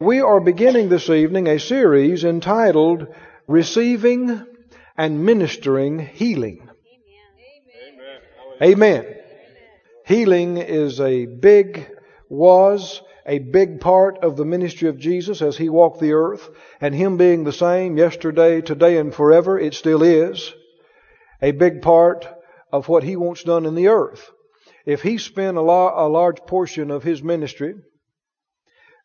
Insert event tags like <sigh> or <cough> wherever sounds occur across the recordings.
We are beginning this evening a series entitled Receiving and Ministering Healing. Amen. Amen. Healing is a big, was a big part of the ministry of Jesus as He walked the earth, and Him being the same yesterday, today, and forever, it still is a big part of what He wants done in the earth. If He spent a, a large portion of His ministry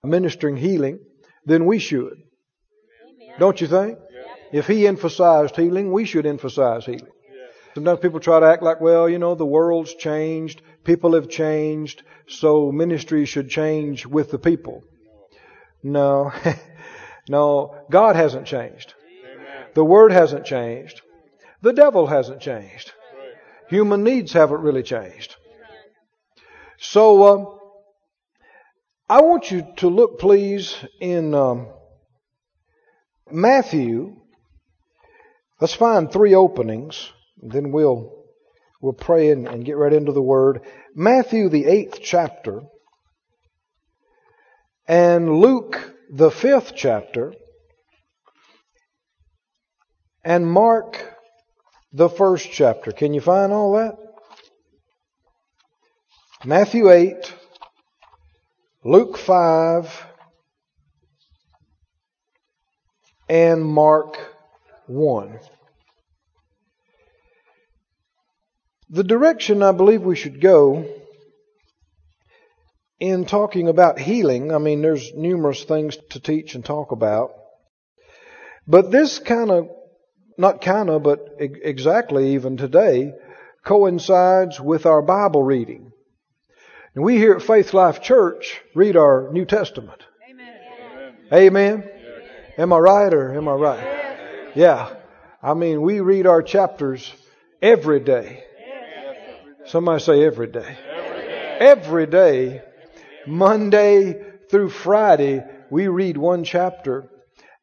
ministering healing, then we should. Amen. Don't you think? Yeah. If He emphasized healing, we should emphasize healing. Yeah. Sometimes people try to act like, well, you know, the world's changed, people have changed, so ministry should change with the people. No. <laughs> no, God hasn't changed. Amen. The Word hasn't changed. The devil hasn't changed. Right. Human needs haven't really changed. So, um, I want you to look, please, in um, Matthew. Let's find three openings, then we'll we'll pray and, and get right into the Word. Matthew, the eighth chapter, and Luke, the fifth chapter, and Mark, the first chapter. Can you find all that? Matthew 8, Luke 5 and Mark 1. The direction I believe we should go in talking about healing, I mean, there's numerous things to teach and talk about. But this kind of, not kind of, but exactly even today, coincides with our Bible reading. And we here at Faith Life Church read our New Testament. Amen. Amen. Am I right or am I right? Yeah. I mean, we read our chapters every day. Somebody say every day. Every day, Monday through Friday, we read one chapter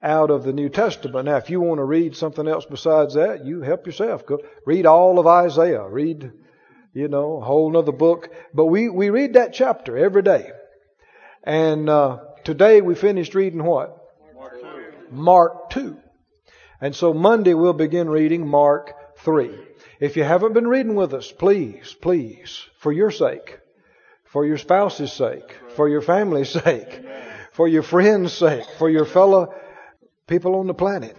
out of the New Testament. Now, if you want to read something else besides that, you help yourself. Go read all of Isaiah. Read you know, a whole other book. But we, we read that chapter every day. And uh, today we finished reading what? Mark 2. Mark 2. And so Monday we'll begin reading Mark 3. If you haven't been reading with us, please, please, for your sake, for your spouse's sake, for your family's <laughs> sake, for your friends' sake, for your fellow people on the planet,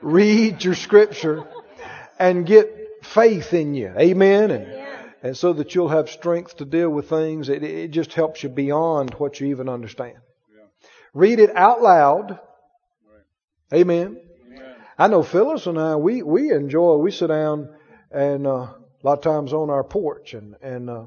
read your scripture and get faith in you. Amen. And, and so that you'll have strength to deal with things. It, it just helps you beyond what you even understand. Yeah. Read it out loud. Right. Amen. Amen. I know Phyllis and I, we, we enjoy, we sit down and, uh, a lot of times on our porch and, and, uh,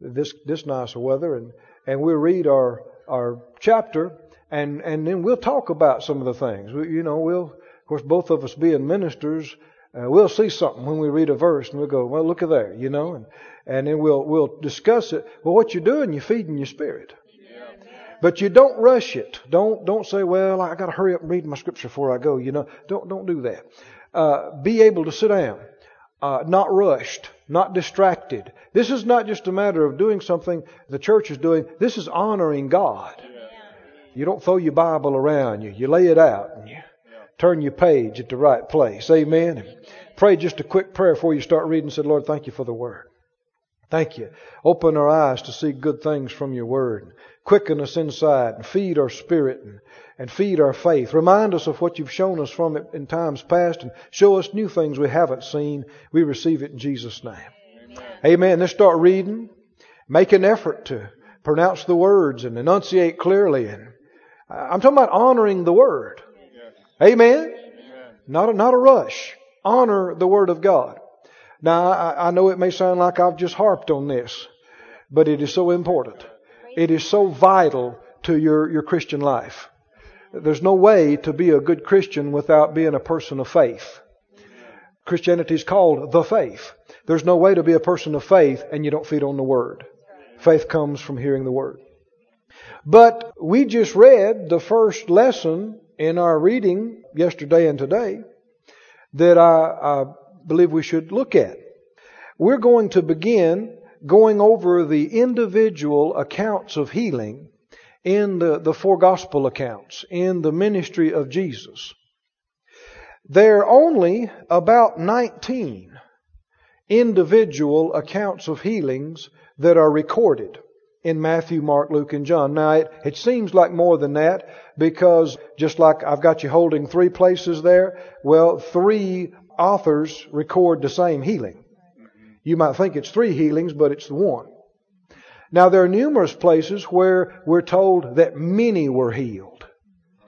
this, this nice weather and, and we read our, our chapter and, and then we'll talk about some of the things. We, you know, we'll, of course, both of us being ministers, uh, we'll see something when we read a verse and we'll go, well, look at there, you know, and, and then we'll, we'll discuss it. Well, what you're doing, you're feeding your spirit. But you don't rush it. Don't, don't say, well, I gotta hurry up and read my scripture before I go, you know. Don't, don't do that. Uh, be able to sit down. Uh, not rushed, not distracted. This is not just a matter of doing something the church is doing. This is honoring God. You don't throw your Bible around you. You lay it out and you turn your page at the right place. Amen. Pray just a quick prayer before you start reading. Said, Lord, thank you for the word. Thank you. Open our eyes to see good things from your word. Quicken us inside and feed our spirit and, and feed our faith. Remind us of what you've shown us from it in times past and show us new things we haven't seen. We receive it in Jesus' name. Amen. Amen. Let's start reading. Make an effort to pronounce the words and enunciate clearly. And uh, I'm talking about honoring the word. Amen? Amen. Not, a, not a rush. Honor the Word of God. Now, I, I know it may sound like I've just harped on this, but it is so important. It is so vital to your, your Christian life. There's no way to be a good Christian without being a person of faith. Christianity is called the faith. There's no way to be a person of faith and you don't feed on the Word. Faith comes from hearing the Word. But we just read the first lesson in our reading yesterday and today that I, I believe we should look at. We're going to begin going over the individual accounts of healing in the, the four gospel accounts, in the ministry of Jesus, there are only about 19 individual accounts of healings that are recorded in Matthew, Mark, Luke, and John. Now, it, it seems like more than that because just like I've got you holding three places there, well, three authors record the same healing. You might think it's three healings, but it's the one. Now, there are numerous places where we're told that many were healed,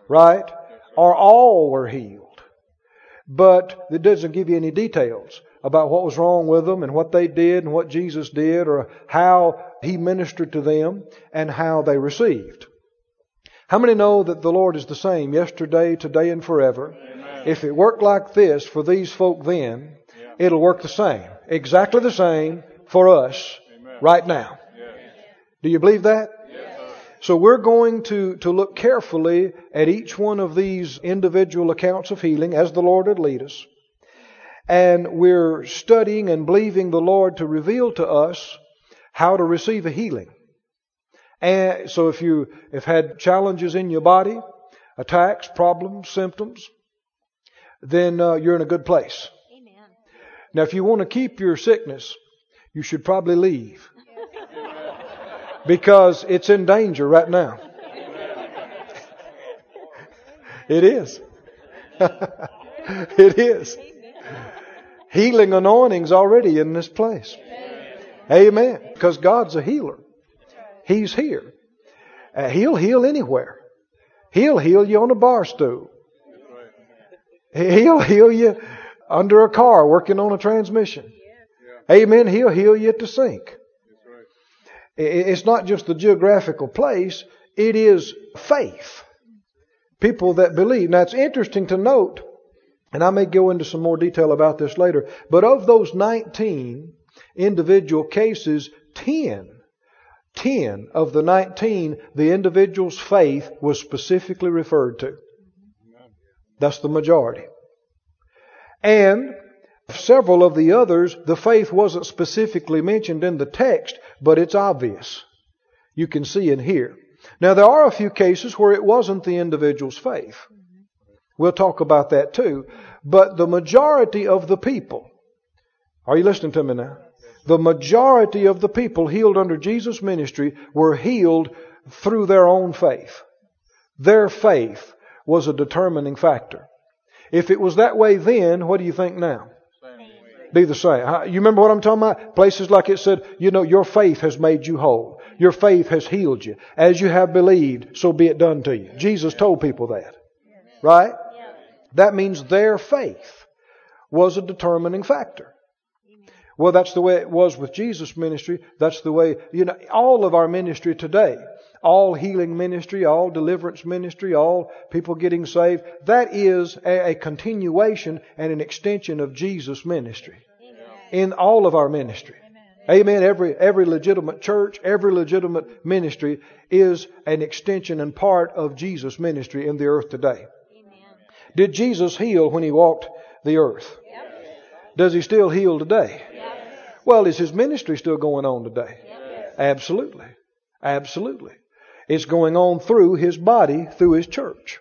right? Or all were healed. But it doesn't give you any details about what was wrong with them and what they did and what Jesus did or how He ministered to them and how they received. How many know that the Lord is the same yesterday, today, and forever? Amen. If it worked like this for these folk then, yeah. it'll work the same. Exactly the same for us Amen. right now. Do you believe that? So we're going to, to look carefully at each one of these individual accounts of healing as the Lord would lead us. And we're studying and believing the Lord to reveal to us how to receive a healing. And so if you have had challenges in your body, attacks, problems, symptoms, then uh, you're in a good place. Amen. Now, if you want to keep your sickness, you should probably leave because it's in danger right now. it is. <laughs> it is. Healing anointing's already in this place. Amen. Because God's a healer. He's here. Uh, he'll heal anywhere. He'll heal you on a bar stool. He'll heal you under a car working on a transmission. Amen. He'll heal you at the sink. It's not just the geographical place, it is faith. People that believe. Now it's interesting to note, and I may go into some more detail about this later, but of those 19 individual cases, 10, 10 of the 19, the individual's faith was specifically referred to. That's the majority. And Several of the others, the faith wasn't specifically mentioned in the text, but it's obvious. You can see and hear. Now, there are a few cases where it wasn't the individual's faith. We'll talk about that too. But the majority of the people, are you listening to me now? The majority of the people healed under Jesus' ministry were healed through their own faith. Their faith was a determining factor. If it was that way then, what do you think now? be the same. You remember what I'm talking about? Places like it said, you know, your faith has made you whole. Your faith has healed you. As you have believed, so be it done to you. Jesus told people that. Right? That means their faith was a determining factor. Well, that's the way it was with Jesus' ministry. That's the way, you know, all of our ministry today, all healing ministry, all deliverance ministry, all people getting saved, that is a, a continuation and an extension of Jesus' ministry in all of our ministry. Amen. Every, every legitimate church, every legitimate ministry is an extension and part of Jesus' ministry in the earth today. Amen. Did Jesus heal when he walked the earth? Yep. Does he still heal today? Yep. Well, is his ministry still going on today? Yep. Absolutely. Absolutely. It's going on through his body, through his church.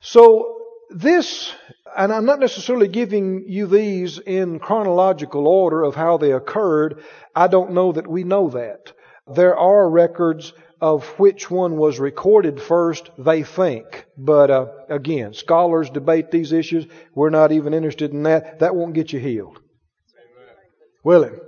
So, this and I'm not necessarily giving you these in chronological order of how they occurred. I don't know that we know that. There are records of which one was recorded first, they think. But uh, again, scholars debate these issues. We're not even interested in that. That won't get you healed. Will it?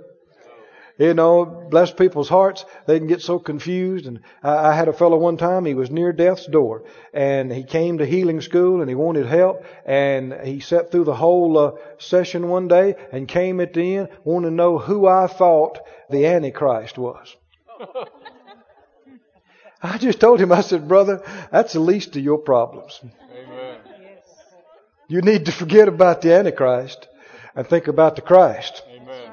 You know, bless people's hearts. They can get so confused. And I, I had a fellow one time, he was near death's door. And he came to healing school and he wanted help. And he sat through the whole uh, session one day and came at the end wanting to know who I thought the Antichrist was. <laughs> I just told him, I said, brother, that's the least of your problems. Amen. You need to forget about the Antichrist and think about the Christ. Amen.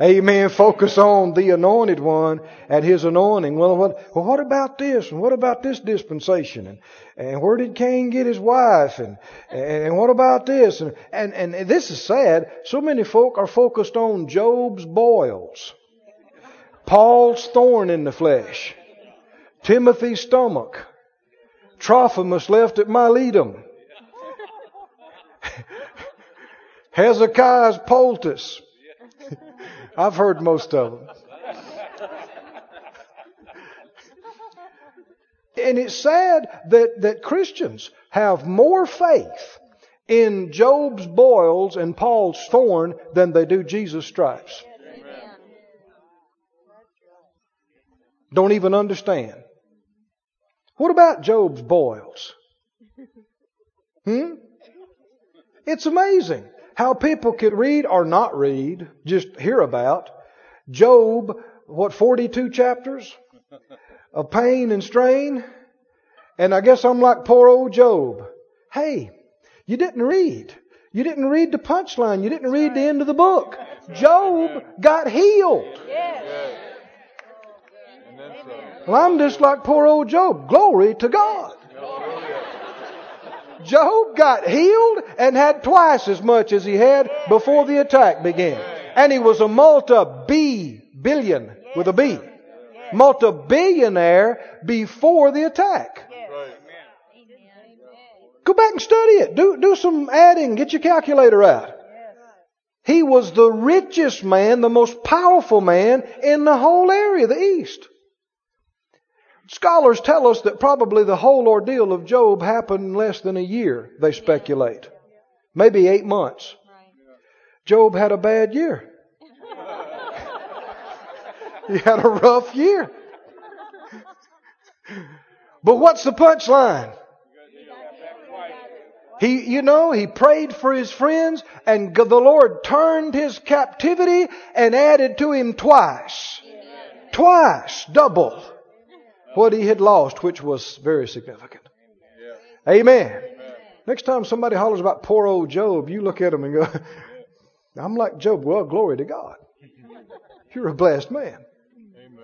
Amen. Focus on the anointed one and his anointing. Well, what, well, what about this? And what about this dispensation? And, and where did Cain get his wife? And, and what about this? And, and, and this is sad. So many folk are focused on Job's boils. Paul's thorn in the flesh. Timothy's stomach. Trophimus left at Miletum. <laughs> Hezekiah's poultice. <laughs> I've heard most of them. <laughs> And it's sad that, that Christians have more faith in Job's boils and Paul's thorn than they do Jesus' stripes. Don't even understand. What about Job's boils? Hmm? It's amazing how people could read or not read, just hear about Job, what, 42 chapters of pain and strain? And I guess I'm like poor old Job. Hey, you didn't read. You didn't read the punchline. You didn't read the end of the book. Job got healed. Well, I'm just like poor old Job. Glory to God. Job got healed and had twice as much as he had before the attack began. And he was a multi-B billion with a B. Multi-billionaire before the attack. Go back and study it. Do, do some adding. Get your calculator out. He was the richest man, the most powerful man in the whole area, the East. Scholars tell us that probably the whole ordeal of Job happened in less than a year, they speculate. Maybe eight months. Job had a bad year. <laughs> he had a rough year. But what's the punchline? He, you know, he prayed for his friends and the Lord turned his captivity and added to him twice. Twice, double what he had lost, which was very significant. Amen. Next time somebody hollers about poor old Job, you look at him and go, <laughs> I'm like Job. Well, glory to God. You're a blessed man. Amen.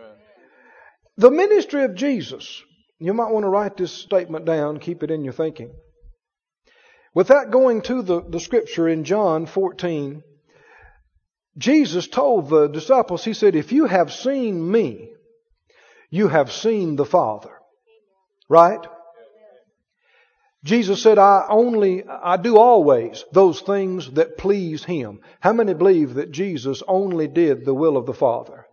The ministry of Jesus, you might want to write this statement down, keep it in your thinking. Without going to the, the scripture in John 14, Jesus told the disciples, He said, If you have seen me, you have seen the Father. Right? Jesus said, I only, I do always those things that please Him. How many believe that Jesus only did the will of the Father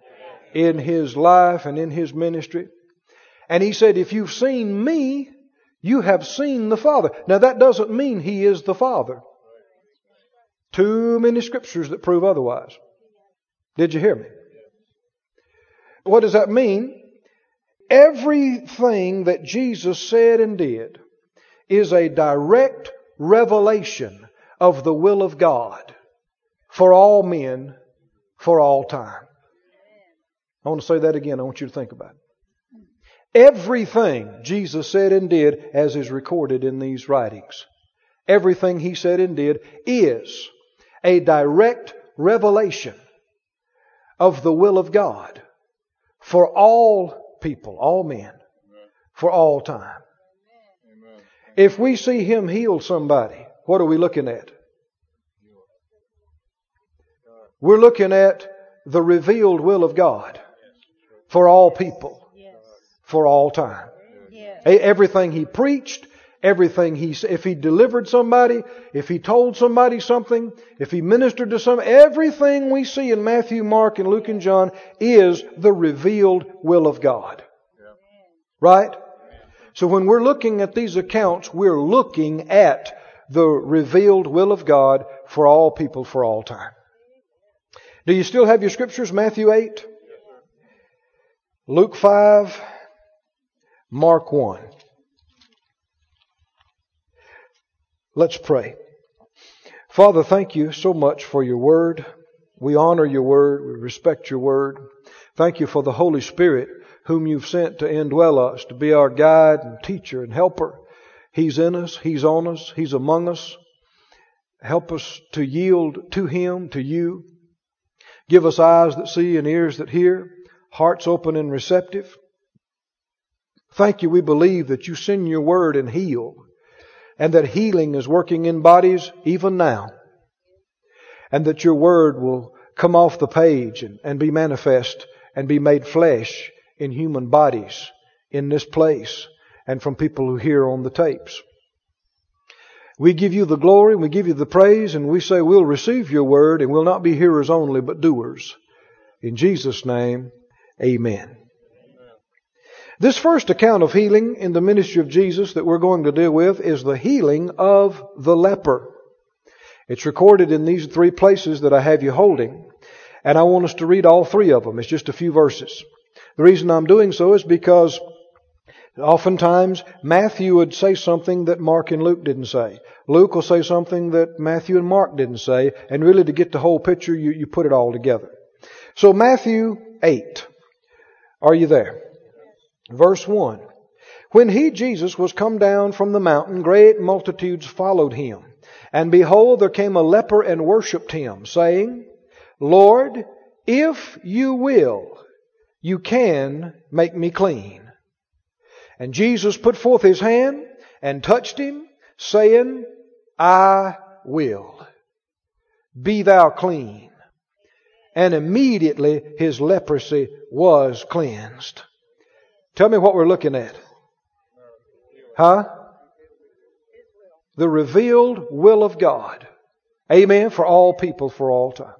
in His life and in His ministry? And He said, if you've seen me, you have seen the Father. Now that doesn't mean He is the Father. Too many scriptures that prove otherwise. Did you hear me? What does that mean? Everything that Jesus said and did is a direct revelation of the will of God for all men for all time. I want to say that again. I want you to think about it. Everything Jesus said and did, as is recorded in these writings, everything he said and did is a direct revelation of the will of God for all people, all men, for all time. If we see Him heal somebody, what are we looking at? We're looking at the revealed will of God for all people, for all time. Everything He preached, everything He, if He delivered somebody, if He told somebody something, if He ministered to some, everything we see in Matthew, Mark, and Luke and John is the revealed will of God. Right? So when we're looking at these accounts, we're looking at the revealed will of God for all people for all time. Do you still have your scriptures? Matthew 8, Luke 5, Mark 1. Let's pray. Father, thank you so much for your word. We honor your word. We respect your word. Thank you for the Holy Spirit whom you've sent to indwell us, to be our guide and teacher and helper. He's in us, He's on us, He's among us. Help us to yield to Him, to you. Give us eyes that see and ears that hear, hearts open and receptive. Thank you, we believe that you send your word and heal, and that healing is working in bodies even now, and that your word will come off the page and, and be manifest and be made flesh in human bodies in this place and from people who hear on the tapes. We give you the glory, we give you the praise, and we say we'll receive your word and we'll not be hearers only, but doers. In Jesus' name, amen. This first account of healing in the ministry of Jesus that we're going to deal with is the healing of the leper. It's recorded in these three places that I have you holding, and I want us to read all three of them. It's just a few verses. The reason I'm doing so is because Oftentimes, Matthew would say something that Mark and Luke didn't say. Luke will say something that Matthew and Mark didn't say, and really to get the whole picture, you, you put it all together. So Matthew 8. Are you there? Verse 1. When he, Jesus, was come down from the mountain, great multitudes followed him. And behold, there came a leper and worshipped him, saying, Lord, if you will, you can make me clean. And Jesus put forth his hand and touched him, saying, I will. Be thou clean. And immediately his leprosy was cleansed. Tell me what we're looking at. Huh? The revealed will of God. Amen. For all people, for all time.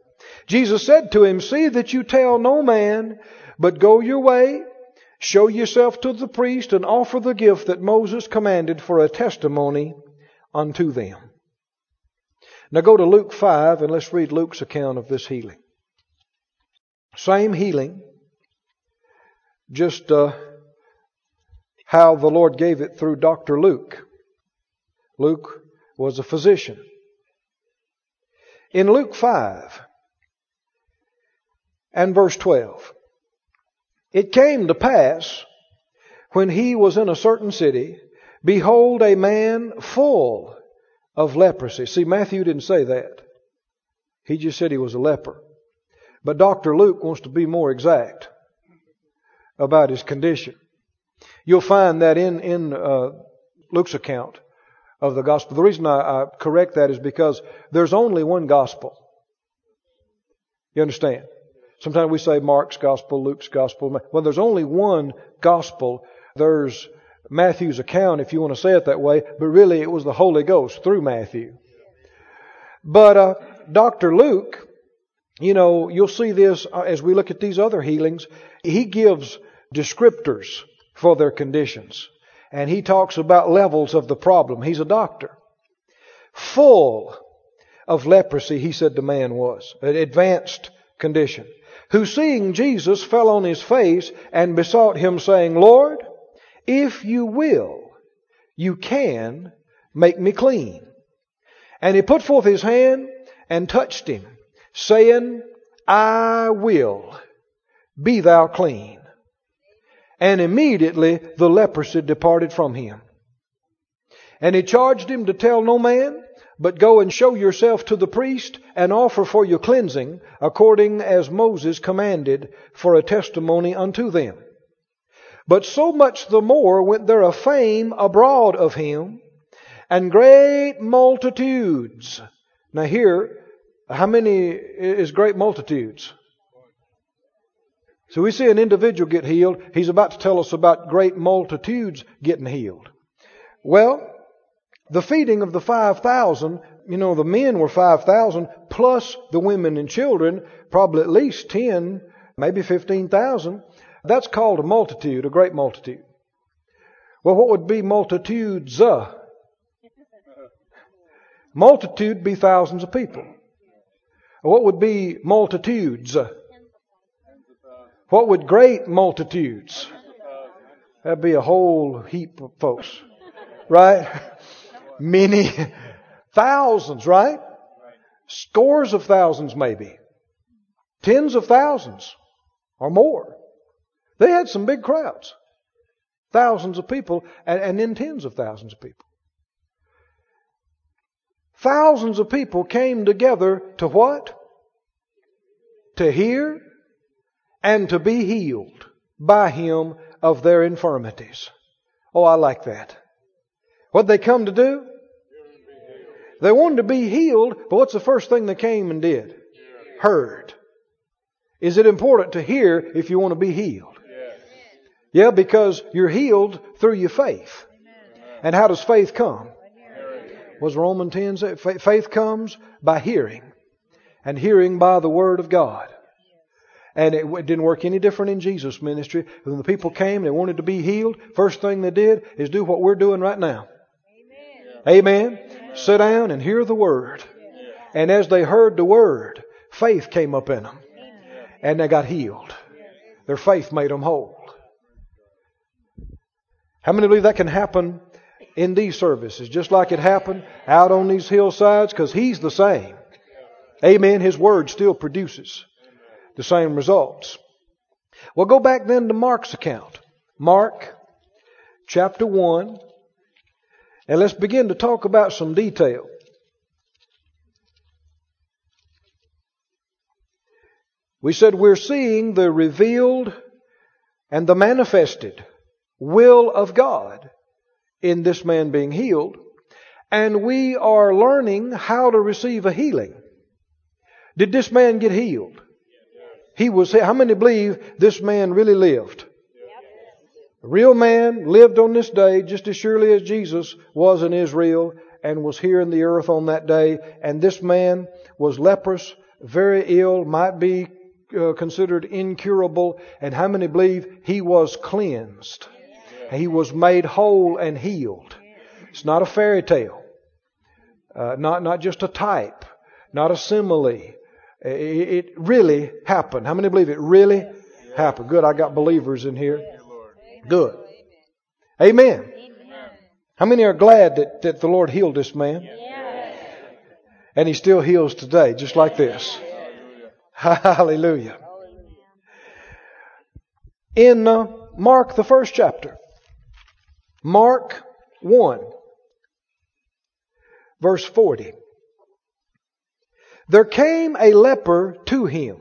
Jesus said to him, See that you tell no man, but go your way Show yourself to the priest and offer the gift that Moses commanded for a testimony unto them. Now go to Luke 5 and let's read Luke's account of this healing. Same healing, just uh, how the Lord gave it through Dr. Luke. Luke was a physician. In Luke 5 and verse 12, it came to pass when he was in a certain city, behold, a man full of leprosy. See, Matthew didn't say that. He just said he was a leper. But Dr. Luke wants to be more exact about his condition. You'll find that in, in uh, Luke's account of the gospel. The reason I, I correct that is because there's only one gospel. You understand? Sometimes we say Mark's gospel, Luke's gospel. Well, there's only one gospel. There's Matthew's account, if you want to say it that way, but really it was the Holy Ghost through Matthew. But uh, Dr. Luke, you know, you'll see this uh, as we look at these other healings. He gives descriptors for their conditions. And he talks about levels of the problem. He's a doctor. Full of leprosy, he said the man was. An advanced condition who seeing Jesus fell on his face and besought him, saying, Lord, if you will, you can make me clean. And he put forth his hand and touched him, saying, I will, be thou clean. And immediately the leprosy departed from him. And he charged him to tell no man, but go and show yourself to the priest and offer for your cleansing according as Moses commanded for a testimony unto them. But so much the more went there a fame abroad of him and great multitudes. Now here, how many is great multitudes? So we see an individual get healed. He's about to tell us about great multitudes getting healed. Well, the feeding of the 5,000, you know, the men were 5,000 plus the women and children, probably at least 10, maybe 15,000. That's called a multitude, a great multitude. Well, what would be multitudes? Uh? Multitude be thousands of people. What would be multitudes? What would great multitudes? That'd be a whole heap of folks. Right? <laughs> many thousands, right? Scores of thousands, maybe. Tens of thousands or more. They had some big crowds. Thousands of people, and, and then tens of thousands of people. Thousands of people came together to what? To hear and to be healed by Him of their infirmities. Oh, I like that. What they come to do? They wanted to be healed, but what's the first thing they came and did? Heard. Is it important to hear if you want to be healed? Yeah, because you're healed through your faith. And how does faith come? Was Romans 10 say? Faith comes by hearing, and hearing by the Word of God. And it didn't work any different in Jesus' ministry. When the people came, and they wanted to be healed. First thing they did is do what we're doing right now. Amen. Amen. Sit down and hear the Word. And as they heard the Word, faith came up in them. And they got healed. Their faith made them whole. How many believe that can happen in these services, just like it happened out on these hillsides? Because He's the same. Amen. His Word still produces the same results. Well, go back then to Mark's account. Mark chapter 1. And let's begin to talk about some detail. We said we're seeing the revealed and the manifested will of God in this man being healed. And we are learning how to receive a healing. Did this man get healed? He was, how many believe this man really lived? A real man lived on this day just as surely as Jesus was in Israel and was here in the earth on that day. And this man was leprous, very ill, might be uh, considered incurable. And how many believe he was cleansed? He was made whole and healed. It's not a fairy tale. Uh, not, not just a type. Not a simile. It really happened. How many believe it really happened? Good. I got believers in here. Good. Amen. How many are glad that, that the Lord healed this man? And he still heals today, just like this. Hallelujah. In uh, Mark, the first chapter, Mark 1, verse 40. There came a leper to him,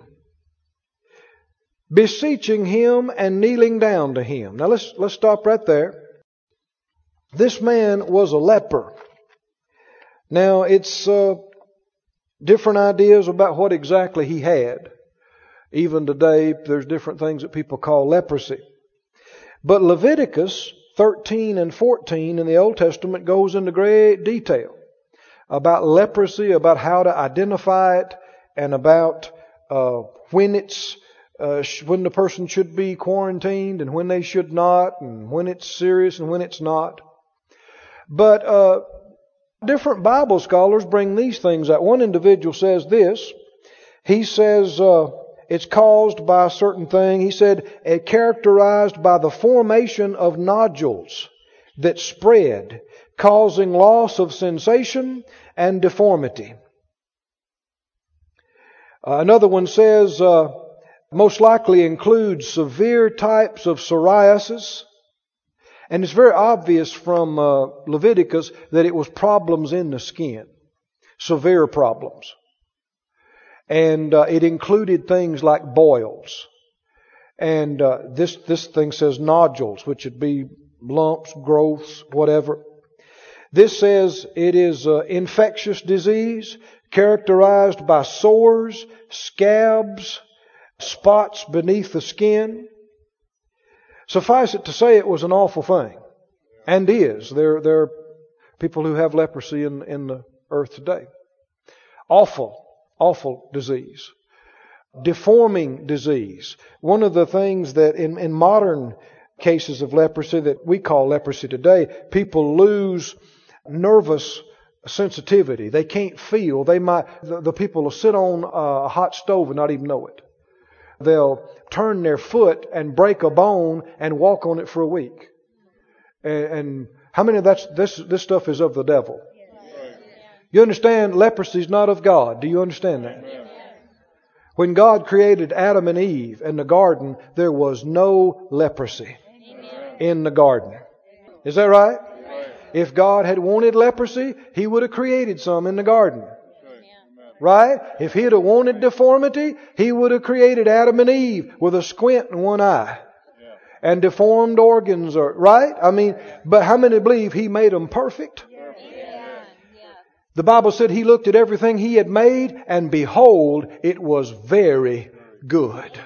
beseeching him and kneeling down to him. Now let's, let's stop right there. This man was a leper. Now it's uh, different ideas about what exactly he had. Even today, there's different things that people call leprosy. But Leviticus 13 and 14 in the Old Testament goes into great detail about leprosy, about how to identify it, and about uh, when it's uh, when the person should be quarantined and when they should not, and when it's serious and when it's not. But uh, different Bible scholars bring these things out. One individual says this. He says uh, it's caused by a certain thing. He said it characterized by the formation of nodules that spread, causing loss of sensation and deformity. Uh, another one says uh, most likely includes severe types of psoriasis. And it's very obvious from uh, Leviticus that it was problems in the skin, severe problems. And uh, it included things like boils. And uh, this, this thing says nodules, which would be lumps, growths, whatever. This says it is an infectious disease characterized by sores, scabs, spots beneath the skin. Suffice it to say, it was an awful thing, and is. There, there are people who have leprosy in, in the earth today. Awful, awful disease. Deforming disease. One of the things that in, in modern cases of leprosy that we call leprosy today, people lose nervous sensitivity. They can't feel. They might, the, the people will sit on a hot stove and not even know it. They'll turn their foot and break a bone and walk on it for a week. And, and how many of that's, this, this stuff is of the devil? You understand leprosy is not of God. Do you understand that? When God created Adam and Eve in the garden, there was no leprosy in the garden. Is that right? If God had wanted leprosy, He would have created some in the garden. Right? If He'd have wanted deformity, He would have created Adam and Eve with a squint in one eye. And deformed organs are, right? I mean, but how many believe He made them perfect? The Bible said He looked at everything He had made and behold, it was very good.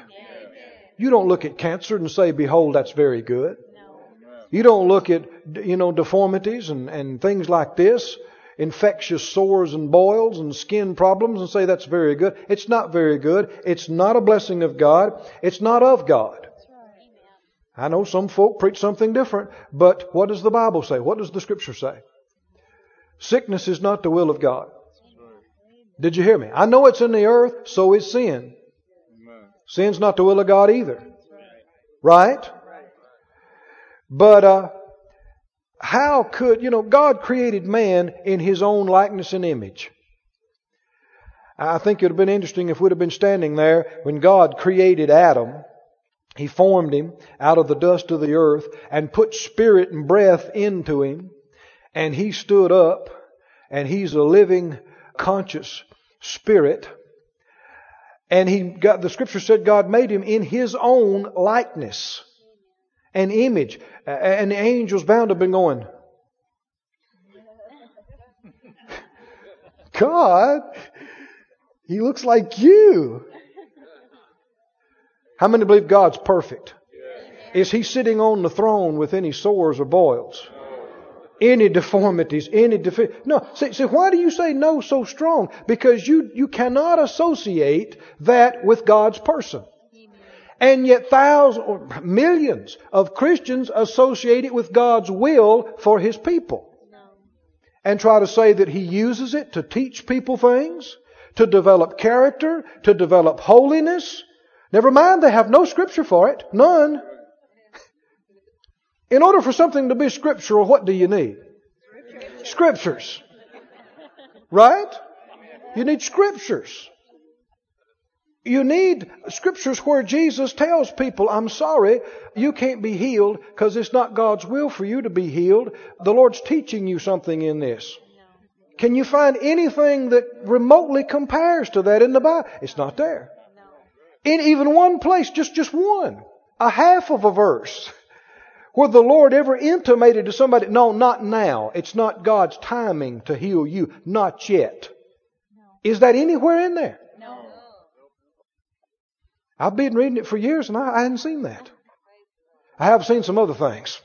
You don't look at cancer and say, behold, that's very good. You don't look at, you know, deformities and, and things like this, infectious sores and boils and skin problems and say that's very good. It's not very good. It's not a blessing of God. It's not of God. I know some folk preach something different, but what does the Bible say? What does the Scripture say? Sickness is not the will of God. Did you hear me? I know it's in the earth, so is sin. Sin's not the will of God either. Right? But uh, how could, you know, God created man in his own likeness and image. I think it would have been interesting if we'd have been standing there when God created Adam. He formed him out of the dust of the earth and put spirit and breath into him. And he stood up and he's a living, conscious spirit. And he got, the scripture said God made him in his own likeness and image. And the angels bound to have been going, <laughs> God, he looks like you. How many believe God's perfect? Is he sitting on the throne with any sores or boils? Any deformities, any defi- No. See, see, why do you say no so strong? Because you, you cannot associate that with God's person. And yet thousands or millions of Christians associate it with God's will for His people. And try to say that He uses it to teach people things, to develop character, to develop holiness. Never mind, they have no scripture for it. None. In order for something to be scriptural, what do you need? Scriptures. Right? You need scriptures. You need scriptures where Jesus tells people, I'm sorry, you can't be healed because it's not God's will for you to be healed. The Lord's teaching you something in this. Can you find anything that remotely compares to that in the Bible? It's not there. In even one place, just, just one, a half of a verse, where the Lord ever intimated to somebody, no, not now. It's not God's timing to heal you. Not yet. Is that anywhere in there? I've been reading it for years and I, I hadn't seen that. I have seen some other things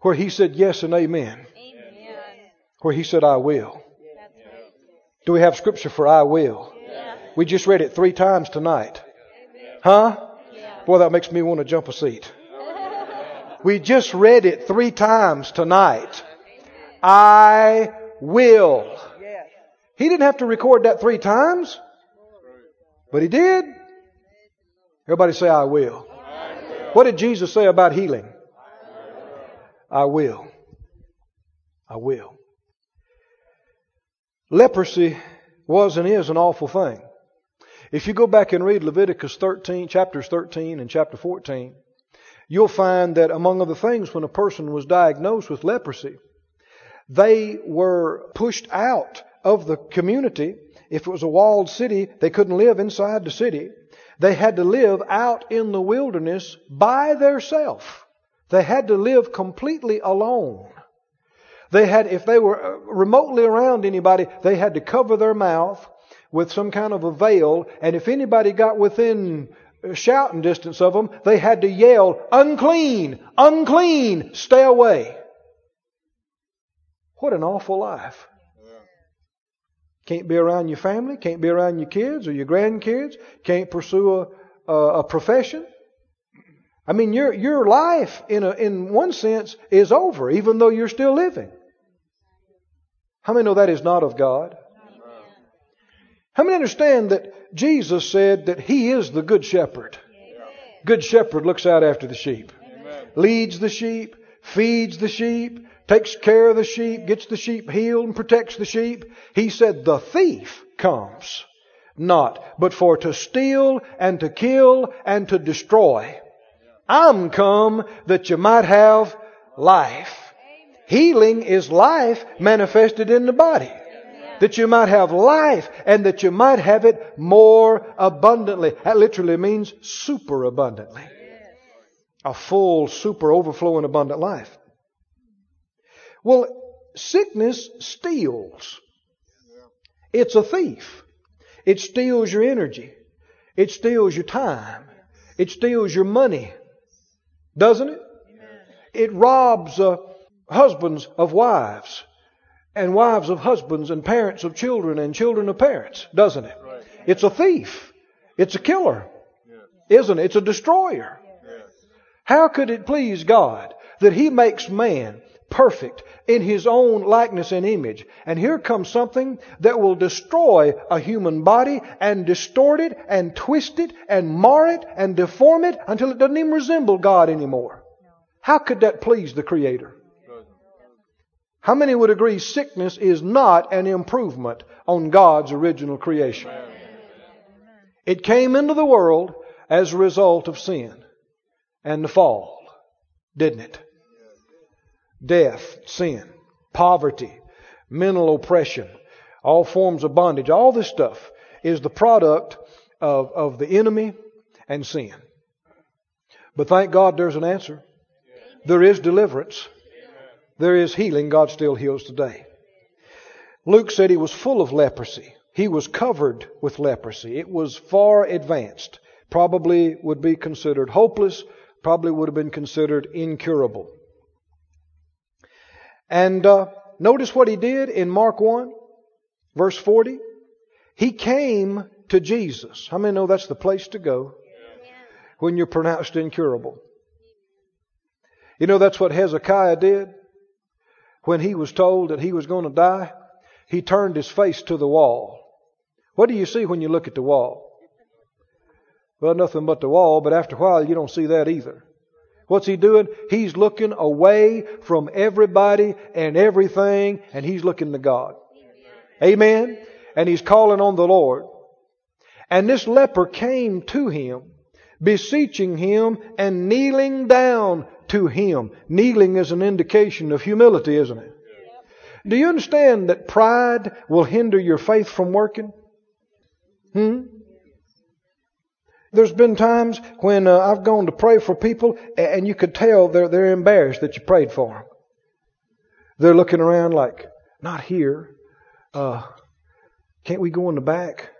where he said yes and amen. Where he said, I will. Do we have scripture for I will? We just read it three times tonight. Huh? Boy, that makes me want to jump a seat. We just read it three times tonight. I will. He didn't have to record that three times, but he did. Everybody say, I will. What did Jesus say about healing? I will. I will. Leprosy was and is an awful thing. If you go back and read Leviticus 13, chapters 13 and chapter 14, you'll find that among other things, when a person was diagnosed with leprosy, they were pushed out of the community. If it was a walled city, they couldn't live inside the city. They had to live out in the wilderness by themselves. They had to live completely alone. They had, if they were uh, remotely around anybody, they had to cover their mouth with some kind of a veil, and if anybody got within shouting distance of them, they had to yell, unclean, unclean, stay away. What an awful life. Can't be around your family, can't be around your kids or your grandkids, can't pursue a, a, a profession. I mean, your, your life, in, a, in one sense, is over, even though you're still living. How many know that is not of God? How many understand that Jesus said that He is the Good Shepherd? Good Shepherd looks out after the sheep, leads the sheep, feeds the sheep, takes care of the sheep, gets the sheep healed and protects the sheep. He said, the thief comes not, but for to steal and to kill and to destroy. I'm come that you might have life. Healing is life manifested in the body. That you might have life and that you might have it more abundantly. That literally means super abundantly. A full, super, overflowing, abundant life. Well, sickness steals. It's a thief. It steals your energy. It steals your time. It steals your money, doesn't it? It robs uh, husbands of wives, and wives of husbands, and parents of children, and children of parents, doesn't it? It's a thief. It's a killer, isn't it? It's a destroyer. How could it please God that He makes man perfect in his own likeness and image. And here comes something that will destroy a human body and distort it and twist it and mar it and deform it until it doesn't even resemble God anymore. How could that please the Creator? How many would agree sickness is not an improvement on God's original creation? It came into the world as a result of sin and the fall, didn't it? Death, sin, poverty, mental oppression, all forms of bondage, all this stuff is the product of, of the enemy and sin. But thank God there's an answer. There is deliverance. There is healing. God still heals today. Luke said he was full of leprosy. He was covered with leprosy. It was far advanced. Probably would be considered hopeless. Probably would have been considered incurable. And uh, notice what he did in Mark 1, verse 40. He came to Jesus. How many know that's the place to go when you're pronounced incurable? You know, that's what Hezekiah did when he was told that he was going to die. He turned his face to the wall. What do you see when you look at the wall? Well, nothing but the wall, but after a while you don't see that either. What's he doing? He's looking away from everybody and everything, and he's looking to God. Amen? And he's calling on the Lord. And this leper came to him, beseeching him and kneeling down to him. Kneeling is an indication of humility, isn't it? Do you understand that pride will hinder your faith from working? Hmm? There's been times when uh, I've gone to pray for people and you could tell they're, they're embarrassed that you prayed for them. They're looking around like, not here. Uh, can't we go in the back?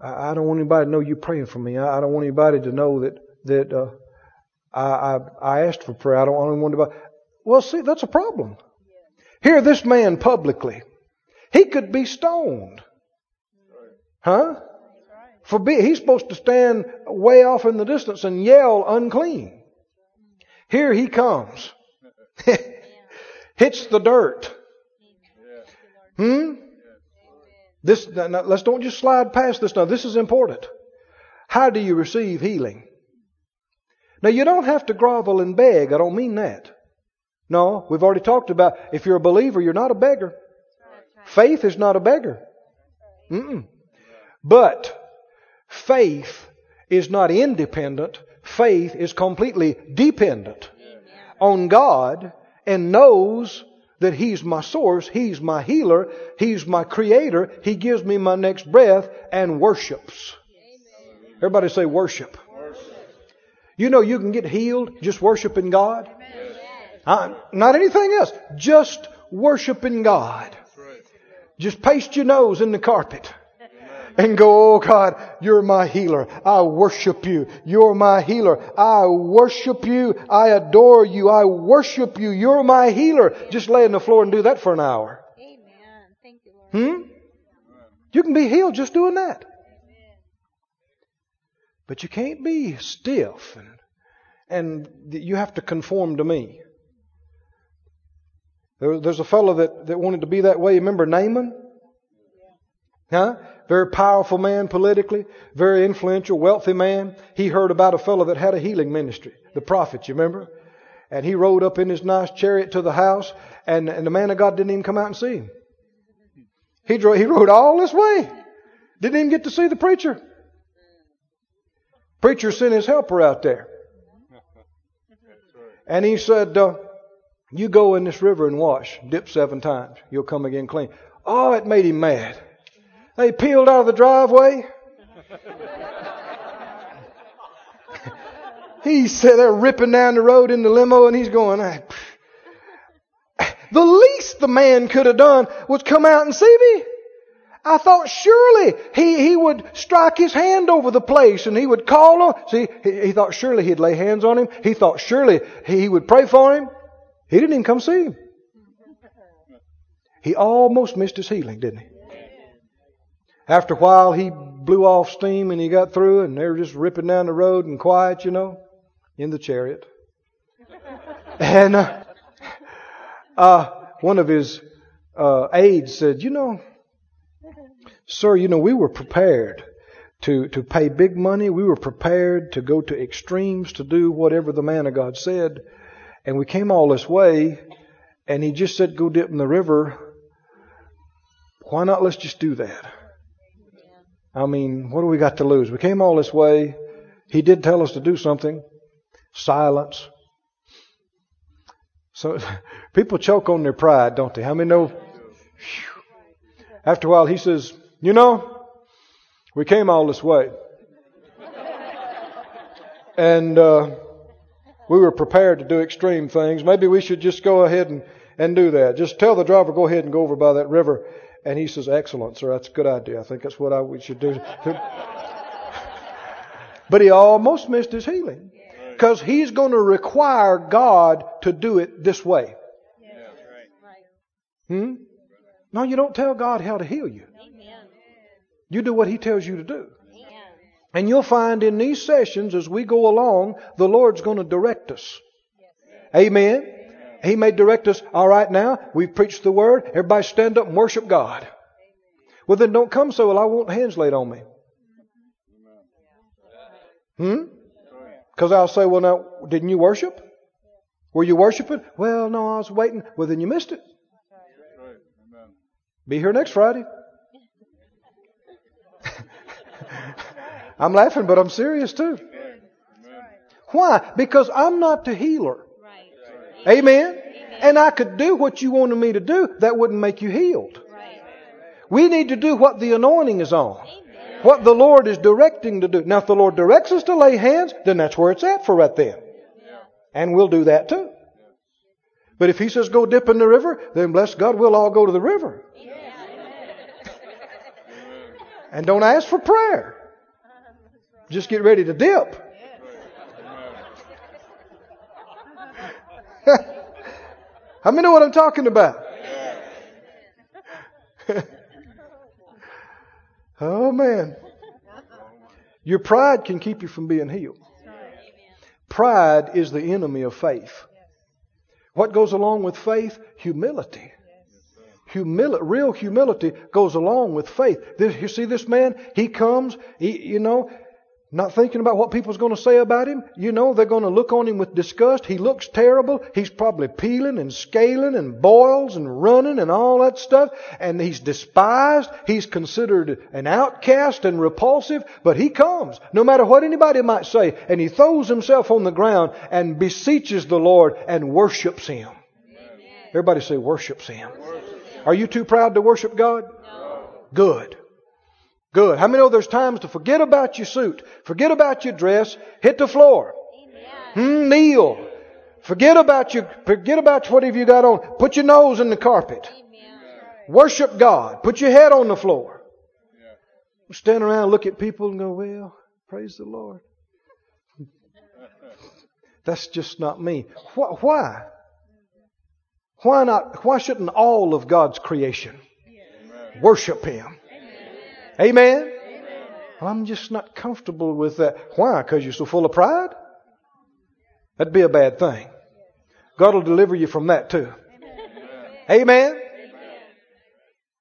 I, I, don't want anybody to know you're praying for me. I, I don't want anybody to know that, that, uh, I, I, I asked for prayer. I don't, I don't want anybody. Well, see, that's a problem. Here, this man publicly, he could be stoned. Huh? For be, he's supposed to stand way off in the distance and yell unclean. Here he comes. <laughs> Hits the dirt. Hmm? This, now, let's don't just slide past this now. This is important. How do you receive healing? Now you don't have to grovel and beg. I don't mean that. No, we've already talked about if you're a believer, you're not a beggar. Faith is not a beggar. Mm-mm. But Faith is not independent. Faith is completely dependent on God and knows that He's my source, He's my healer, He's my creator, He gives me my next breath and worships. Everybody say worship. You know you can get healed just worshiping God. Not anything else. Just worshiping God. Just paste your nose in the carpet and go, Oh God, you're my healer. I worship you. You're my healer. I worship you. I adore you. I worship you. You're my healer. Just lay on the floor and do that for an hour. Amen. Thank you, Lord. Hmm? You can be healed just doing that. But you can't be stiff and, and you have to conform to me. There, there's a fellow that, that wanted to be that way. Remember Naaman? Huh? Very powerful man politically, very influential, wealthy man. He heard about a fellow that had a healing ministry, the prophet, you remember? And he rode up in his nice chariot to the house, and, and the man of God didn't even come out and see him. He, he rode all this way. Didn't even get to see the preacher. Preacher sent his helper out there. And he said, uh, You go in this river and wash, dip seven times. You'll come again clean. Oh, it made him mad. They peeled out of the driveway. <laughs> he said they're ripping down the road in the limo and he's going, the least the man could have done was come out and see me. I thought surely he, he would strike his hand over the place and he would call on. See, he, he thought surely he'd lay hands on him. He thought surely he would pray for him. He didn't even come see him. He almost missed his healing, didn't he? After a while, he blew off steam and he got through and they were just ripping down the road and quiet, you know, in the chariot. <laughs> And uh, uh, one of his uh, aides said, you know, sir, you know, we were prepared to, to pay big money. We were prepared to go to extremes to do whatever the man of God said. And we came all this way and he just said, go dip in the river. Why not let's just do that? I mean, what do we got to lose? We came all this way. He did tell us to do something. Silence. So <laughs> people choke on their pride, don't they? How many know? After a while, he says, You know, we came all this way. And uh, we were prepared to do extreme things. Maybe we should just go ahead and, and do that. Just tell the driver, go ahead and go over by that river and he says, Excellent, sir. That's a good idea. I think that's what I, we should do. <laughs> but he almost missed his healing. Because he's going to require God to do it this way. Hmm? No, you don't tell God how to heal you. You do what he tells you to do. And you'll find in these sessions as we go along, the Lord's going to direct us. Amen. He may direct us, all right now, we've preached the word, everybody stand up and worship God. Well then don't come so, well I want hands laid on me. Hmm? Because I'll say, well now, didn't you worship? Were you worshiping? Well, no, I was waiting. Well then you missed it. Be here next Friday. <laughs> I'm laughing, but I'm serious too. Why? Because I'm not the healer. Amen? And I could do what you wanted me to do. That wouldn't make you healed. We need to do what the anointing is on. What the Lord is directing to do. Now, if the Lord directs us to lay hands, then that's where it's at for right then. And we'll do that too. But if He says go dip in the river, then bless God, we'll all go to the river. <laughs> and don't ask for prayer. Just get ready to dip. <laughs> How many know what I'm talking about? <laughs> oh man. Your pride can keep you from being healed. Pride is the enemy of faith. What goes along with faith? Humility. Humility, real humility goes along with faith. This, you see this man? He comes, he, you know, not thinking about what people's going to say about him. You know, they're going to look on him with disgust. He looks terrible. He's probably peeling and scaling and boils and running and all that stuff. And he's despised. He's considered an outcast and repulsive. But he comes, no matter what anybody might say, and he throws himself on the ground and beseeches the Lord and worships him. Everybody say worships him. Are you too proud to worship God? No. Good. Good. How many know there's times to forget about your suit, forget about your dress, hit the floor, hmm, kneel, forget about your, forget about whatever you got on, put your nose in the carpet, worship God, put your head on the floor. Stand around, look at people, and go, "Well, praise the Lord." <laughs> That's just not me. Why? Why not? Why shouldn't all of God's creation worship Him? Amen? Well, I'm just not comfortable with that. Why? Because you're so full of pride? That'd be a bad thing. God will deliver you from that too. Amen?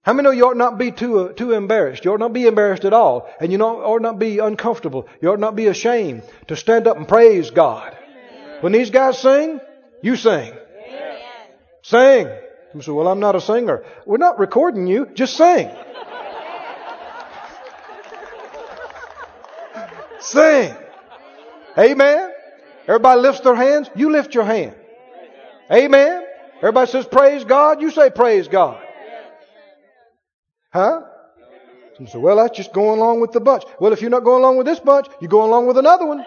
How many know you ought not be too, uh, too embarrassed? You ought not be embarrassed at all. And you ought not be uncomfortable. You ought not be ashamed to stand up and praise God. When these guys sing, you sing. Sing. You say, well, I'm not a singer. We're not recording you. Just sing. Sing. Amen. Everybody lifts their hands. You lift your hand. Amen. Everybody says praise God. You say praise God. Huh? Say, well, that's just going along with the bunch. Well, if you're not going along with this bunch, you go along with another one.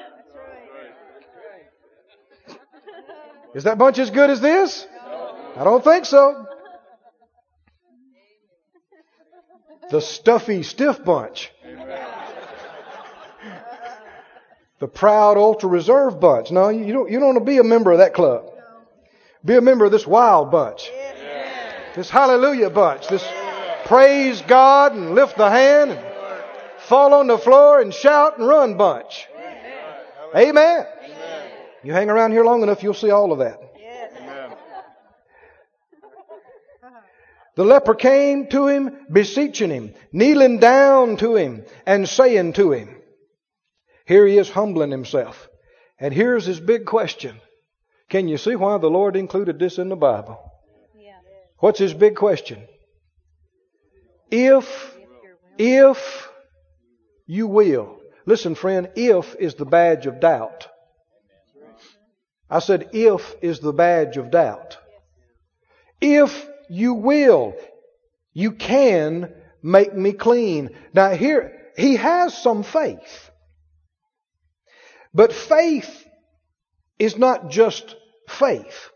Is that bunch as good as this? I don't think so. The stuffy, stiff bunch. The proud, ultra reserve bunch. No, you don't, you don't want to be a member of that club. Be a member of this wild bunch. This hallelujah bunch. This praise God and lift the hand and fall on the floor and shout and run bunch. Amen. You hang around here long enough, you'll see all of that. The leper came to him, beseeching him, kneeling down to him, and saying to him, Here he is humbling himself. And here's his big question. Can you see why the Lord included this in the Bible? What's his big question? If, if you will. Listen, friend, if is the badge of doubt. I said, if is the badge of doubt. If you will. You can make me clean. Now here, he has some faith. But faith is not just faith.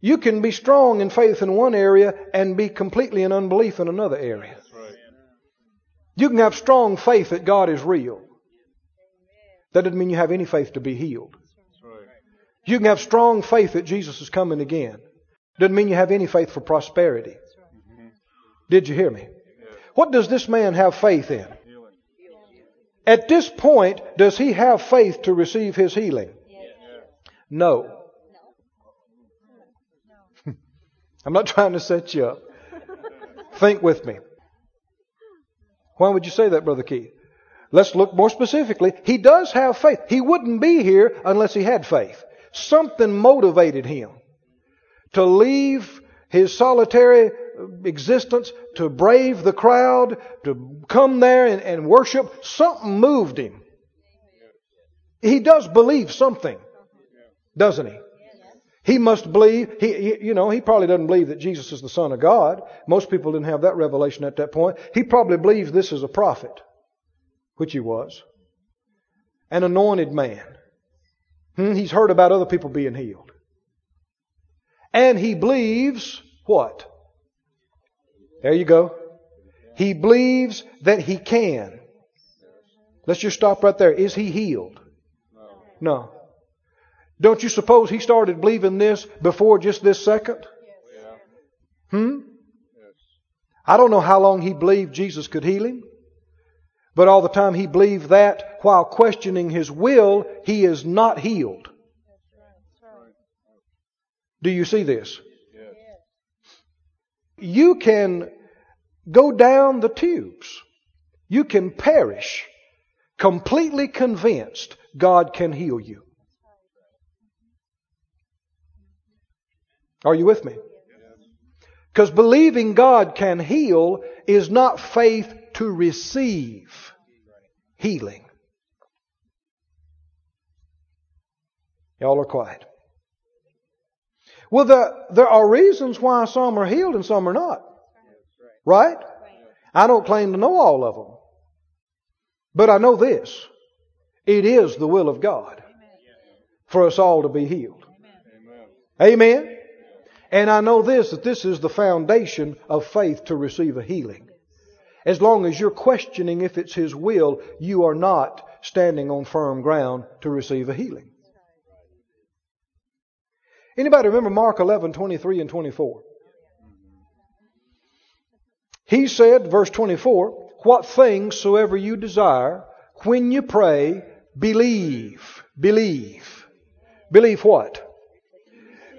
You can be strong in faith in one area and be completely in unbelief in another area. You can have strong faith that God is real. That doesn't mean you have any faith to be healed. You can have strong faith that Jesus is coming again. Doesn't mean you have any faith for prosperity. Mm-hmm. Did you hear me? What does this man have faith in? At this point, does he have faith to receive his healing? No. <laughs> I'm not trying to set you up. Think with me. Why would you say that, Brother Keith? Let's look more specifically. He does have faith. He wouldn't be here unless he had faith. Something motivated him to leave his solitary existence, to brave the crowd, to come there and, and worship. Something moved him. He does believe something, doesn't he? He must believe, he, he, you know, he probably doesn't believe that Jesus is the Son of God. Most people didn't have that revelation at that point. He probably believes this is a prophet, which he was. An anointed man. Hmm? He's heard about other people being healed. And he believes what? There you go. He believes that he can. Let's just stop right there. Is he healed? No. Don't you suppose he started believing this before just this second? Hmm? I don't know how long he believed Jesus could heal him, but all the time he believed that while questioning his will, he is not healed. Do you see this? You can go down the tubes. You can perish completely convinced God can heal you. Are you with me? Because believing God can heal is not faith to receive healing. Y'all are quiet. Well, the, there are reasons why some are healed and some are not. Right? I don't claim to know all of them. But I know this. It is the will of God for us all to be healed. Amen. And I know this, that this is the foundation of faith to receive a healing. As long as you're questioning if it's His will, you are not standing on firm ground to receive a healing. Anybody remember Mark 11, 23 and 24? He said, verse 24, what things soever you desire, when you pray, believe. Believe. Believe what?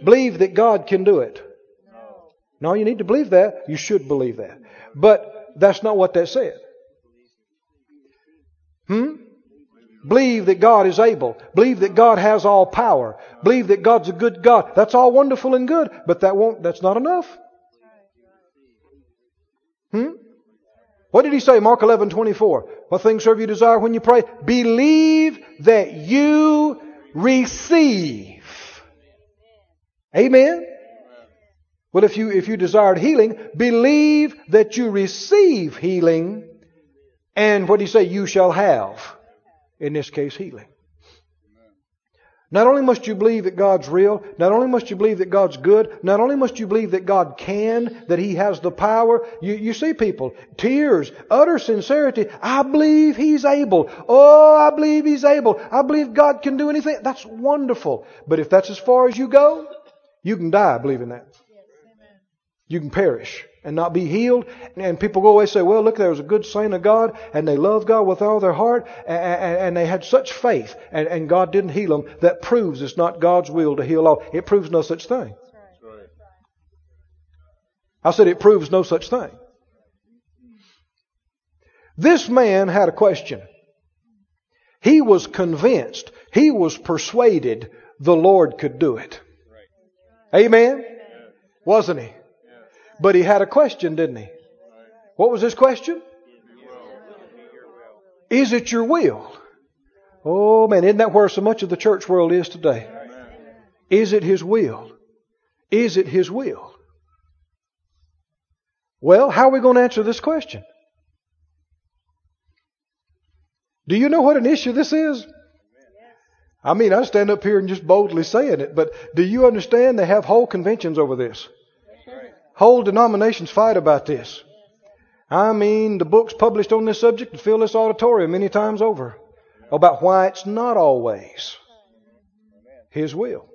Believe that God can do it. No, you need to believe that. You should believe that. But that's not what that said. Hmm? Believe that God is able. Believe that God has all power. Believe that God's a good God. That's all wonderful and good, but that won't, that's not enough. Hmm? What did he say? Mark 11, 24. What things serve you desire when you pray? Believe that you receive. Amen? Well, if you, if you desired healing, believe that you receive healing, and what do you say? You shall have in this case, healing. Not only must you believe that God's real, not only must you believe that God's good, not only must you believe that God can, that He has the power. You, you see people, tears, utter sincerity. I believe He's able. Oh, I believe He's able. I believe God can do anything. That's wonderful. But if that's as far as you go, you can die believing that. You can perish and not be healed. And people go away and say, well, look, there was a good saint of God, and they loved God with all their heart, and, and they had such faith, and, and, God didn't heal them. That proves it's not God's will to heal all. It proves no such thing. I said it proves no such thing. This man had a question. He was convinced, he was persuaded the Lord could do it. Amen? Wasn't he? But he had a question, didn't he? What was his question? Is it your will? Oh man, isn't that where so much of the church world is today? Is it his will? Is it his will? Well, how are we going to answer this question? Do you know what an issue this is? I mean, I stand up here and just boldly saying it, but do you understand they have whole conventions over this? Whole denominations fight about this. I mean, the books published on this subject fill this auditorium many times over about why it's not always His will.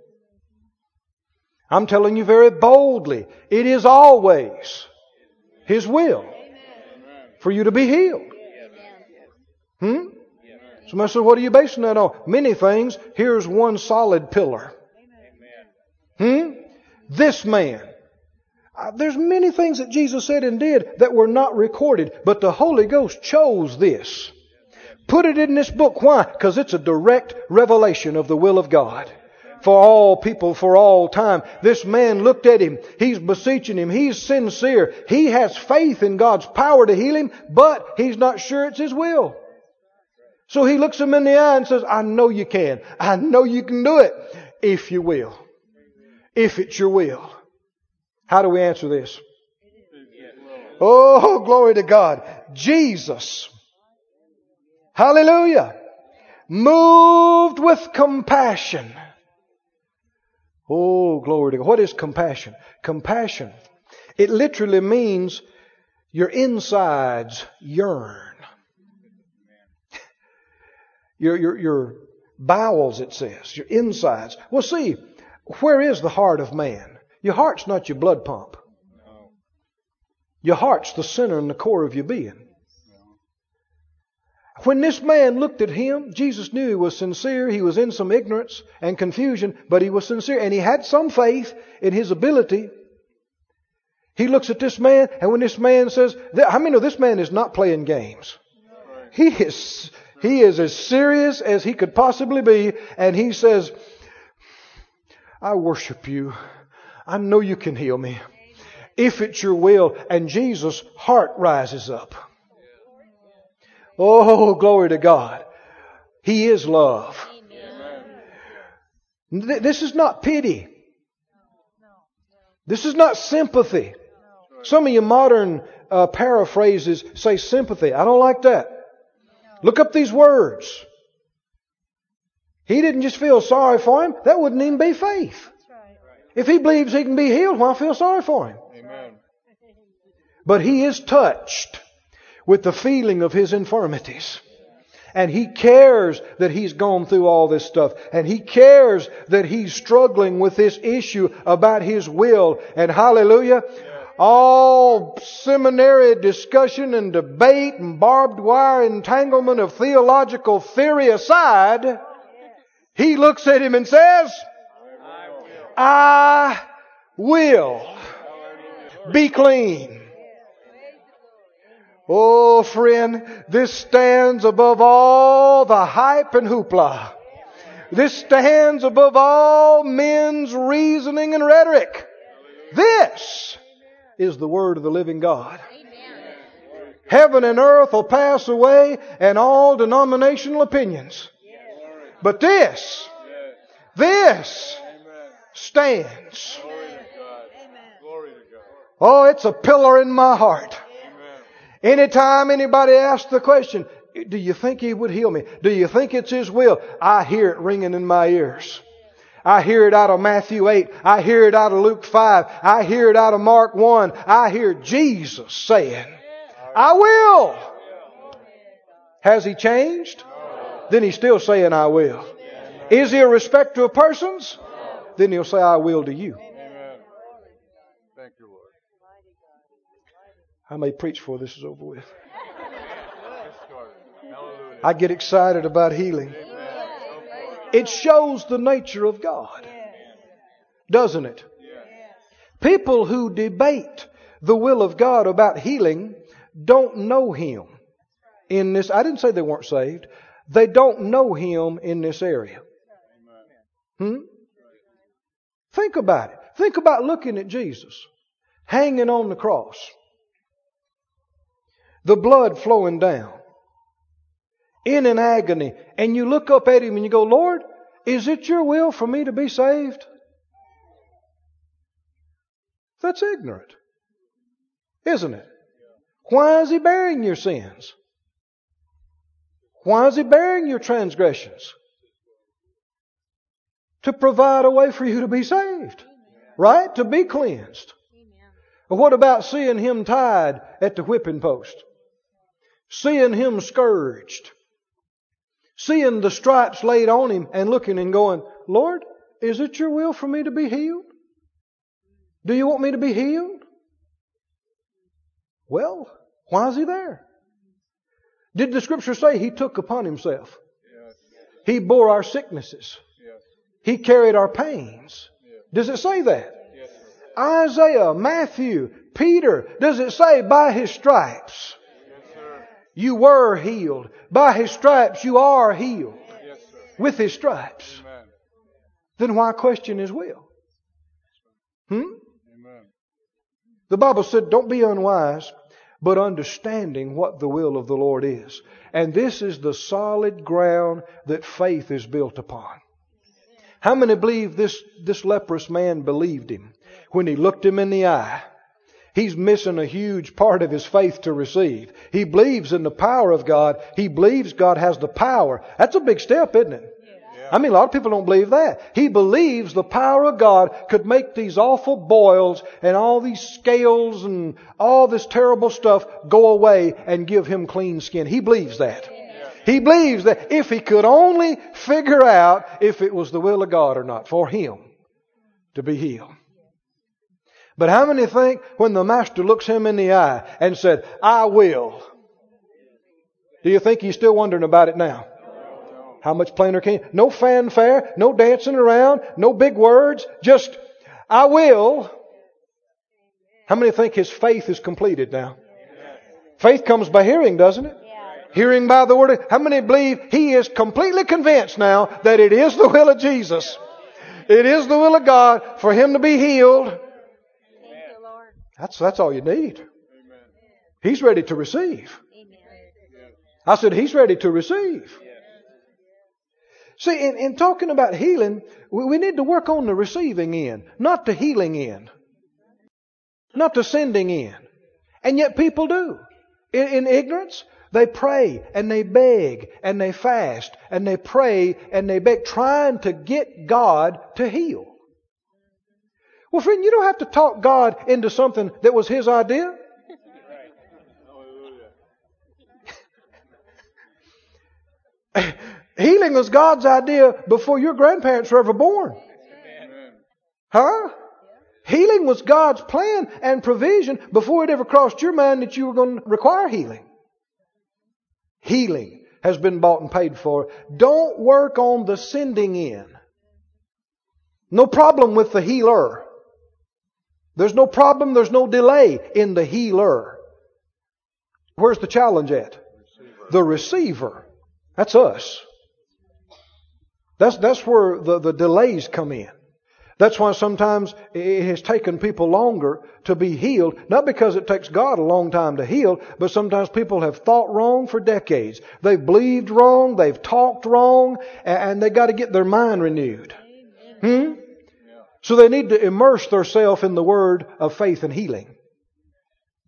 I'm telling you very boldly, it is always His will for you to be healed. Hmm? Somebody said, what are you basing that on? Many things. Here's one solid pillar. Hmm? This man Uh, there's many things that Jesus said and did that were not recorded, but the Holy Ghost chose this. Put it in this book. Why? Because it's a direct revelation of the will of God. For all people, for all time. This man looked at him. He's beseeching him. He's sincere. He has faith in God's power to heal him, but he's not sure it's his will. So he looks him in the eye and says, I know you can. I know you can do it. If you will. If it's your will. How do we answer this? Oh, glory to God. Jesus. Hallelujah. Moved with compassion. Oh, glory to God. What is compassion? Compassion. It literally means your insides yearn. Your, your, your bowels, it says. Your insides. Well, see, where is the heart of man? Your heart's not your blood pump. Your heart's the center and the core of your being. When this man looked at him, Jesus knew he was sincere. He was in some ignorance and confusion, but he was sincere and he had some faith in his ability. He looks at this man, and when this man says, "How many know this man is not playing games? He is, he is as serious as he could possibly be, and he says, I worship you. I know you can heal me. If it's your will. And Jesus' heart rises up. Oh, glory to God. He is love. This is not pity. This is not sympathy. Some of your modern uh, paraphrases say sympathy. I don't like that. Look up these words. He didn't just feel sorry for him. That wouldn't even be faith. If he believes he can be healed, why feel sorry for him? Amen. But he is touched with the feeling of his infirmities. And he cares that he's gone through all this stuff. And he cares that he's struggling with this issue about his will. And hallelujah. All seminary discussion and debate and barbed wire entanglement of theological theory aside, he looks at him and says, I will be clean. Oh, friend, this stands above all the hype and hoopla. This stands above all men's reasoning and rhetoric. This is the word of the living God. Heaven and earth will pass away and all denominational opinions. But this, this stands. Oh, it's a pillar in my heart. Anytime anybody asks the question, do you think he would heal me? Do you think it's his will? I hear it ringing in my ears. I hear it out of Matthew 8. I hear it out of Luke 5. I hear it out of Mark 1. I hear Jesus saying, I will. Has he changed? Then he's still saying, I will. Is he a respecter of persons? Then he'll say, I will to you. Amen. Thank you, Lord. I may preach before this is over with. Get started. Hallelujah. I get excited about healing. It shows the nature of God, doesn't it? People who debate the will of God about healing don't know Him in this. I didn't say they weren't saved. They don't know Him in this area. Hmm? Think about it. Think about looking at Jesus hanging on the cross, the blood flowing down, in an agony, and you look up at Him and you go, Lord, is it your will for me to be saved? That's ignorant, isn't it? Why is He bearing your sins? Why is He bearing your transgressions? To provide a way for you to be saved. Right? To be cleansed. What about seeing Him tied at the whipping post? Seeing Him scourged? Seeing the stripes laid on Him and looking and going, Lord, is it your will for me to be healed? Do you want me to be healed? Well, why is He there? Did the scripture say He took upon Himself? He bore our sicknesses. He carried our pains. Does it say that? Isaiah, Matthew, Peter, does it say by His stripes you were healed? By His stripes you are healed. With His stripes. Then why question His will? Hmm? The Bible said, don't be unwise, but understanding what the will of the Lord is. And this is the solid ground that faith is built upon. How many believe this, this leprous man believed him when he looked him in the eye? He's missing a huge part of his faith to receive. He believes in the power of God. He believes God has the power. That's a big step, isn't it? I mean, a lot of people don't believe that. He believes the power of God could make these awful boils and all these scales and all this terrible stuff go away and give him clean skin. He believes that. He believes that if he could only figure out if it was the will of God or not for him to be healed. But how many think when the master looks him in the eye and said, I will, do you think he's still wondering about it now? How much plainer can you? No fanfare, no dancing around, no big words, just, I will. How many think his faith is completed now? Faith comes by hearing, doesn't it? Hearing by the word. How many believe he is completely convinced now that it is the will of Jesus? It is the will of God for him to be healed. That's, that's all you need. He's ready to receive. I said, He's ready to receive. See, in, in talking about healing, we, we need to work on the receiving end, not the healing end, not the sending end. And yet people do. In, in ignorance, they pray and they beg and they fast and they pray and they beg, trying to get God to heal. Well, friend, you don't have to talk God into something that was His idea. <laughs> Healing was God's idea before your grandparents were ever born. Huh? Healing was God's plan and provision before it ever crossed your mind that you were going to require healing. Healing has been bought and paid for. Don't work on the sending end. No problem with the healer. There's no problem, there's no delay in the healer. Where's the challenge at? The receiver. That's us. That's, that's where the, the delays come in. That's why sometimes it has taken people longer to be healed. Not because it takes God a long time to heal, but sometimes people have thought wrong for decades. They've believed wrong, they've talked wrong, and, they got to get their mind renewed. Hmm? So they need to immerse themselves in the word of faith and healing.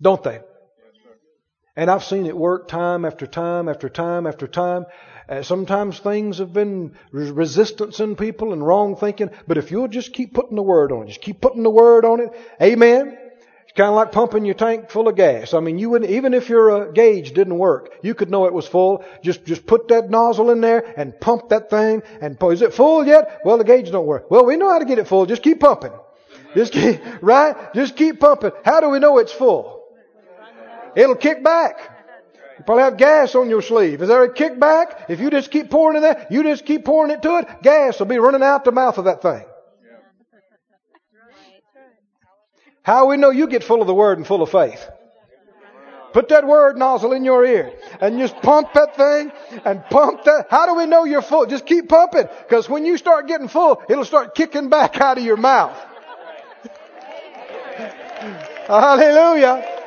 Don't they? And I've seen it work time after time after time after time. Uh, sometimes things have been resistance in people and wrong thinking, but if you'll just keep putting the word on it, just keep putting the word on it, amen. It's kind of like pumping your tank full of gas. I mean, you wouldn't, even if your uh, gauge didn't work, you could know it was full. Just, just put that nozzle in there and pump that thing and, pu- is it full yet? Well, the gauge don't work. Well, we know how to get it full. Just keep pumping. Just keep, <laughs> right? Just keep pumping. How do we know it's full? It'll kick back. You probably have gas on your sleeve. Is there a kickback? If you just keep pouring in there, you just keep pouring it to it, gas will be running out the mouth of that thing. How we know you get full of the Word and full of faith? Put that Word nozzle in your ear and just pump that thing and pump that. How do we know you're full? Just keep pumping because when you start getting full, it'll start kicking back <laughs> out of your mouth. Hallelujah.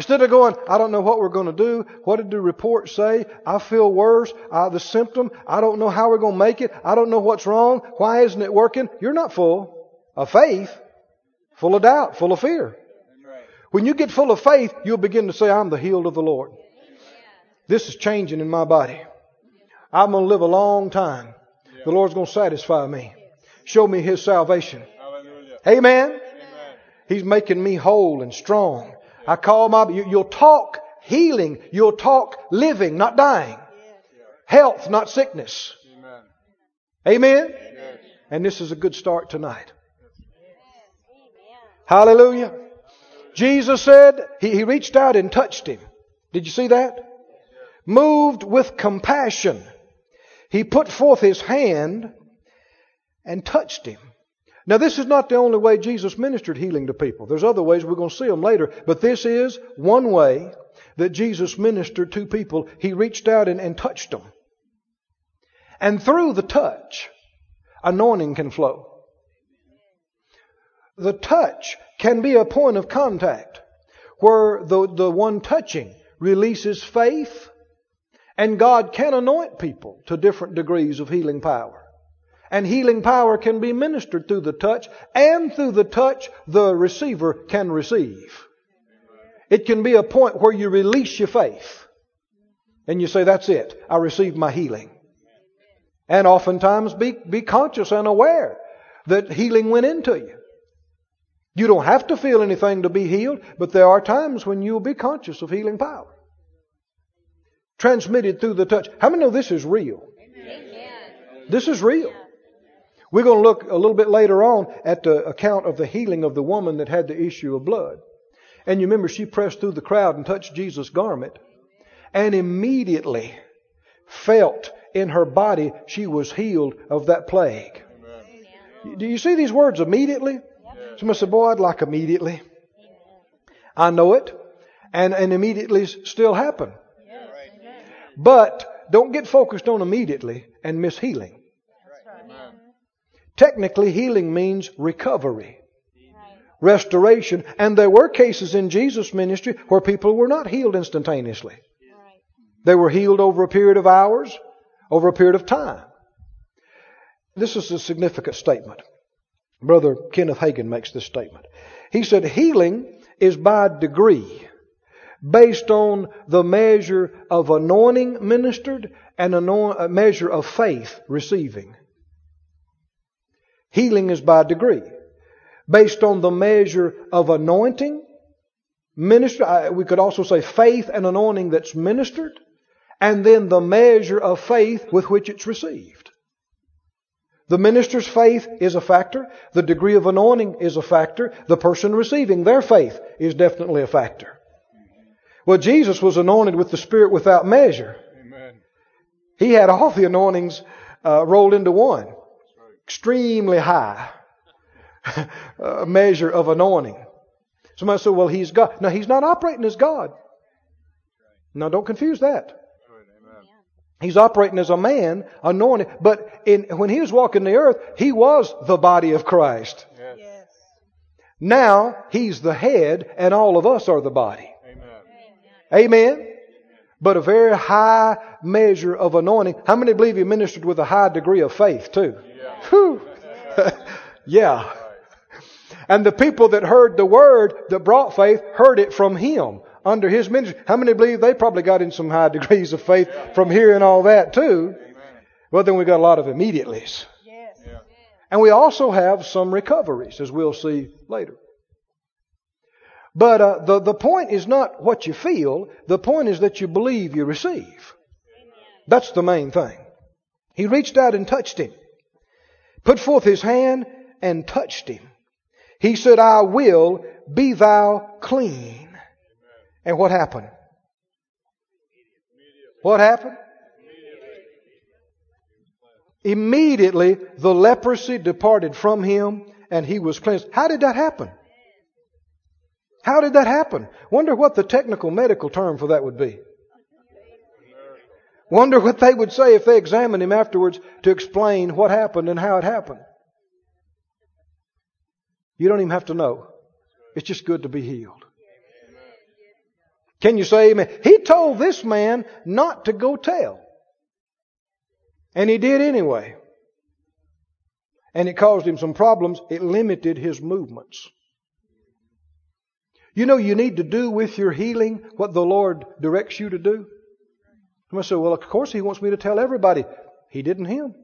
Instead of going, I don't know what we're going to do. What did the report say? I feel worse. Uh, the symptom. I don't know how we're going to make it. I don't know what's wrong. Why isn't it working? You're not full of faith, full of doubt, full of fear. When you get full of faith, you'll begin to say, I'm the healed of the Lord. This is changing in my body. I'm going to live a long time. The Lord's going to satisfy me. Show me His salvation. Amen. Amen. He's making me whole and strong. I call my, you, you'll talk healing. You'll talk living, not dying. Health, not sickness. Amen. Amen. And this is a good start tonight. Hallelujah. Jesus said, he, he reached out and touched him. Did you see that? Moved with compassion. He put forth his hand and touched him. Now, this is not the only way Jesus ministered healing to people. There's other ways, we're going to see them later. But this is one way that Jesus ministered to people. He reached out and, and touched them. And through the touch, anointing can flow. The touch can be a point of contact where the, the one touching releases faith and God can anoint people to different degrees of healing power. And healing power can be ministered through the touch, and through the touch, the receiver can receive. It can be a point where you release your faith. And you say, That's it. I received my healing. And oftentimes be, be conscious and aware that healing went into you. You don't have to feel anything to be healed, but there are times when you'll be conscious of healing power. Transmitted through the touch. How many know this is real? This is real. We're going to look a little bit later on at the account of the healing of the woman that had the issue of blood. And you remember she pressed through the crowd and touched Jesus' garment and immediately felt in her body she was healed of that plague. Do you see these words immediately? Somebody said, Boy, I'd like immediately. I know it. And, and immediately still happen. But don't get focused on immediately and miss healing. Technically, healing means recovery, restoration. And there were cases in Jesus' ministry where people were not healed instantaneously. They were healed over a period of hours, over a period of time. This is a significant statement. Brother Kenneth Hagin makes this statement. He said, Healing is by degree, based on the measure of anointing ministered and a uh, measure of faith receiving. Healing is by degree, based on the measure of anointing ministered. We could also say faith and anointing that's ministered, and then the measure of faith with which it's received. The minister's faith is a factor. The degree of anointing is a factor. The person receiving their faith is definitely a factor. Well, Jesus was anointed with the Spirit without measure. Amen. He had all the anointings uh, rolled into one. Extremely high <laughs> measure of anointing. Somebody said, well, he's God. No, he's not operating as God. Now, don't confuse that. He's operating as a man, anointed. But in, when he was walking the earth, he was the body of Christ. Yes. Now, he's the head, and all of us are the body. Amen. Amen? But a very high measure of anointing. How many believe he ministered with a high degree of faith, too? Yeah. Whew. <laughs> yeah. And the people that heard the word that brought faith heard it from him. under his ministry. How many believe they probably got in some high <laughs> degrees of faith from hearing all that too? Well, then we got a lot of immediatelys. Yes. And we also have some recoveries, as we'll see later. But uh, the, the point is not what you feel. The point is that you believe you receive. That's the main thing. He reached out and touched him, put forth his hand and touched him. He said, I will be thou clean. And what happened? What happened? Immediately the leprosy departed from him and he was cleansed. How did that happen? How did that happen? Wonder what the technical medical term for that would be. Wonder what they would say if they examined him afterwards to explain what happened and how it happened. You don't even have to know. It's just good to be healed. Can you say amen? He told this man not to go tell. And he did anyway. And it caused him some problems. It limited his movements. You know, you need to do with your healing what the Lord directs you to do. I say, well, of course He wants me to tell everybody. He didn't him.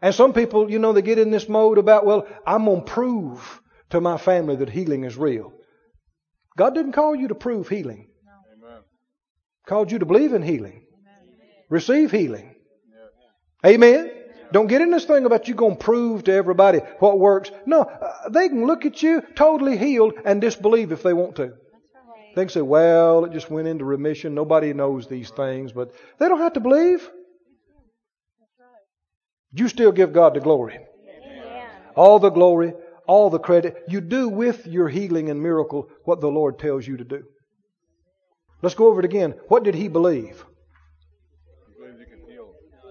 And some people, you know, they get in this mode about, well, I'm going to prove to my family that healing is real. God didn't call you to prove healing. Amen. Called you to believe in healing. Receive healing. Amen. Don't get in this thing about you going to prove to everybody what works. No, uh, they can look at you totally healed and disbelieve if they want to. They can say, well, it just went into remission. Nobody knows these things, but they don't have to believe. You still give God the glory. All the glory, all the credit. You do with your healing and miracle what the Lord tells you to do. Let's go over it again. What did he believe?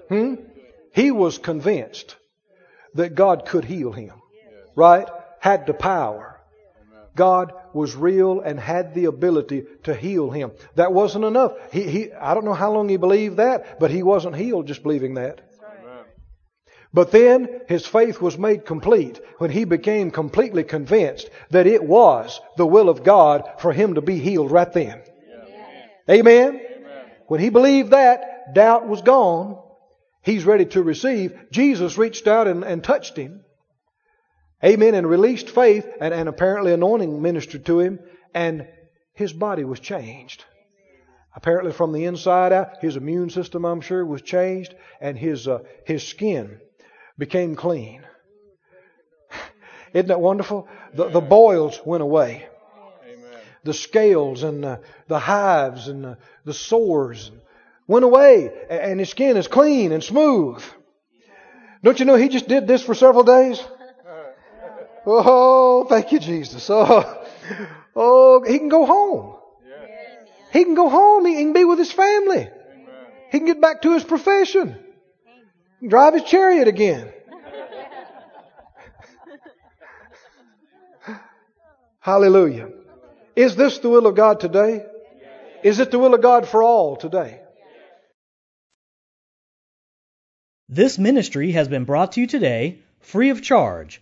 Hmm? He was convinced that God could heal him. Right? Had the power. God was real and had the ability to heal him. That wasn't enough. He, he, I don't know how long he believed that, but he wasn't healed just believing that. Amen. But then his faith was made complete when he became completely convinced that it was the will of God for him to be healed right then. Amen? When he believed that, doubt was gone. He's ready to receive. Jesus reached out and, and touched him. Amen. And released faith and, and apparently anointing ministered to him and his body was changed. Apparently from the inside out, his immune system, I'm sure, was changed and his, uh, his skin became clean. <laughs> Isn't that wonderful? The, the boils went away. Amen. The scales and the, the hives and the, the sores went away and his skin is clean and smooth. Don't you know he just did this for several days? Oh, thank you, Jesus. Oh, oh, he can go home. Yes. He can go home. He can be with his family. Amen. He can get back to his profession. He can drive his chariot again. <laughs> Hallelujah. Is this the will of God today? Is it the will of God for all today? This ministry has been brought to you today free of charge